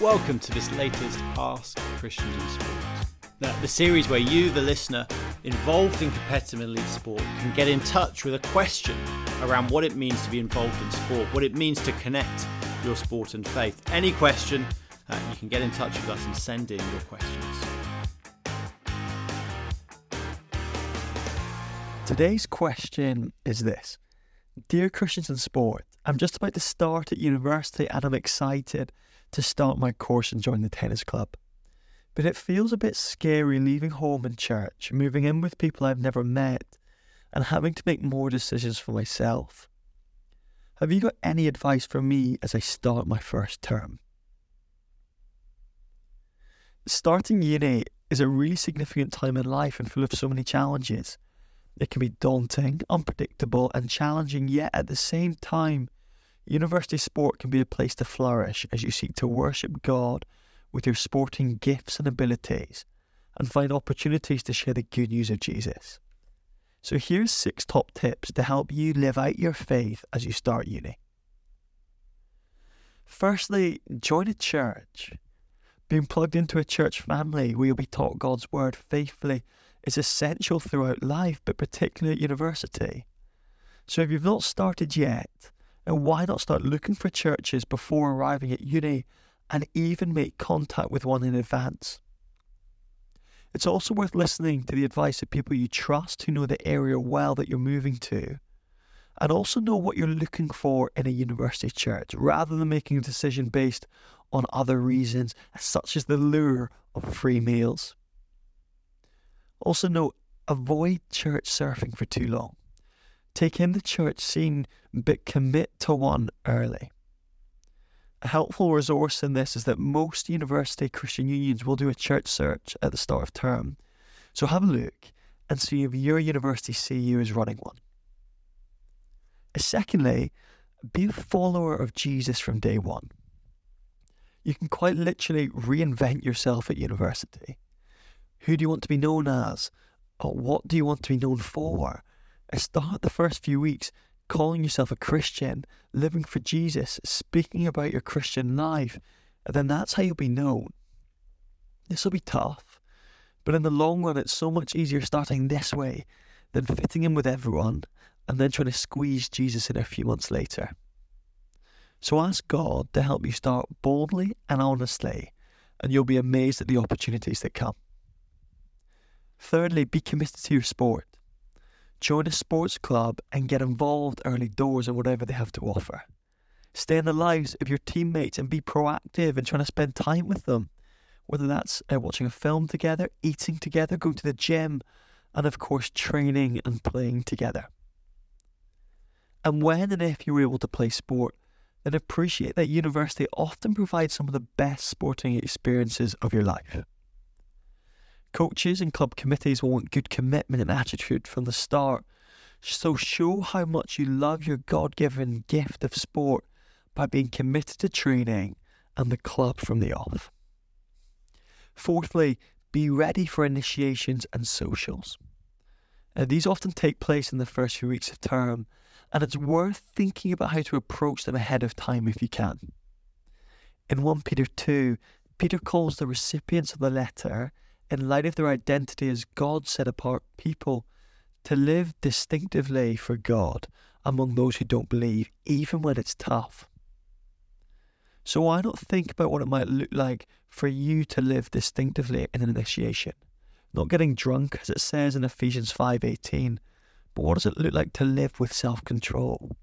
Welcome to this latest Ask Christians in Sport. Now, the series where you, the listener, involved in competitive elite sport, can get in touch with a question around what it means to be involved in sport, what it means to connect your sport and faith. Any question, uh, you can get in touch with us and send in your questions. Today's question is this Dear Christians in Sport, I'm just about to start at university and I'm excited to start my course and join the tennis club. But it feels a bit scary leaving home and church, moving in with people I've never met, and having to make more decisions for myself. Have you got any advice for me as I start my first term? Starting uni is a really significant time in life and full of so many challenges. It can be daunting, unpredictable, and challenging, yet at the same time, university sport can be a place to flourish as you seek to worship God with your sporting gifts and abilities and find opportunities to share the good news of Jesus. So, here's six top tips to help you live out your faith as you start uni. Firstly, join a church. Being plugged into a church family where you'll be taught God's word faithfully is essential throughout life, but particularly at university. So if you've not started yet, then why not start looking for churches before arriving at uni and even make contact with one in advance? It's also worth listening to the advice of people you trust who know the area well that you're moving to, and also know what you're looking for in a university church rather than making a decision based on other reasons, such as the lure of free meals. Also, note avoid church surfing for too long. Take in the church scene, but commit to one early. A helpful resource in this is that most university Christian unions will do a church search at the start of term. So have a look and see if your university CU is running one. Secondly, be a follower of Jesus from day one. You can quite literally reinvent yourself at university. Who do you want to be known as? Or what do you want to be known for? Start the first few weeks calling yourself a Christian, living for Jesus, speaking about your Christian life, and then that's how you'll be known. This will be tough, but in the long run, it's so much easier starting this way than fitting in with everyone and then trying to squeeze Jesus in a few months later. So ask God to help you start boldly and honestly, and you'll be amazed at the opportunities that come. Thirdly, be committed to your sport. Join a sports club and get involved early doors in whatever they have to offer. Stay in the lives of your teammates and be proactive in trying to spend time with them, whether that's uh, watching a film together, eating together, going to the gym, and of course, training and playing together. And when and if you're able to play sport, then appreciate that university often provides some of the best sporting experiences of your life. Coaches and club committees want good commitment and attitude from the start. So show how much you love your God given gift of sport by being committed to training and the club from the off. Fourthly, be ready for initiations and socials. Uh, these often take place in the first few weeks of term, and it's worth thinking about how to approach them ahead of time if you can. In 1 Peter 2, Peter calls the recipients of the letter in light of their identity as God set apart people, to live distinctively for God among those who don't believe, even when it's tough. So why not think about what it might look like for you to live distinctively in an initiation? Not getting drunk, as it says in Ephesians 5.18, but what does it look like to live with self-control?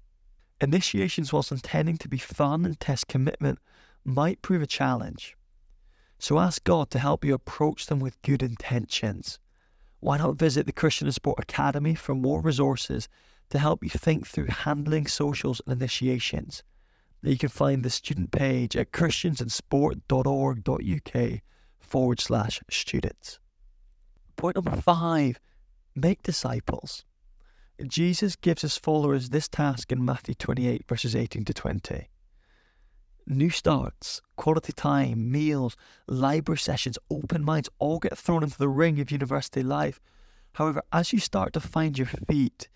Initiations, whilst intending to be fun and test commitment, might prove a challenge. So ask God to help you approach them with good intentions. Why not visit the Christians in Sport Academy for more resources to help you think through handling socials and initiations? You can find the student page at christiansinsport.org.uk forward slash students. Point number five make disciples. Jesus gives his followers this task in Matthew 28, verses 18 to 20 new starts, quality time, meals, library sessions, open minds all get thrown into the ring of university life. However, as you start to find your feet,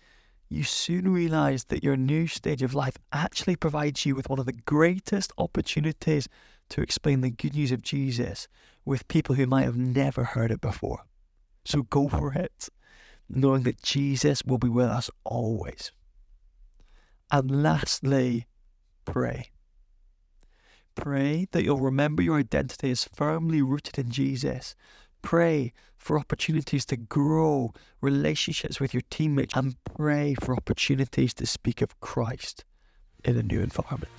you soon realize that your new stage of life actually provides you with one of the greatest opportunities to explain the good news of Jesus with people who might have never heard it before. So go for it, knowing that Jesus will be with us always. And lastly, pray. Pray that you'll remember your identity is firmly rooted in Jesus. Pray for opportunities to grow relationships with your teammates and pray for opportunities to speak of Christ in a new environment.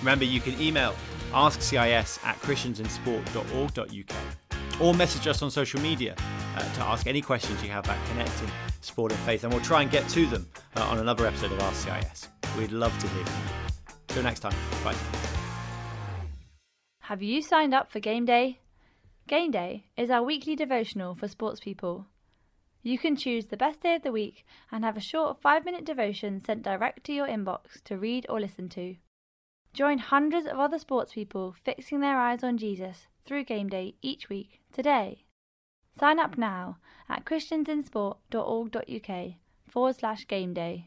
Remember, you can email askcis at christiansinsport.org.uk or message us on social media uh, to ask any questions you have about connecting sport and faith, and we'll try and get to them uh, on another episode of AskCIS. We'd love to hear from you. Till next time, bye. Have you signed up for Game Day? Game Day is our weekly devotional for sports people. You can choose the best day of the week and have a short five minute devotion sent direct to your inbox to read or listen to. Join hundreds of other sports people fixing their eyes on Jesus through Game Day each week today. Sign up now at christiansinsport.org.uk forward slash game day.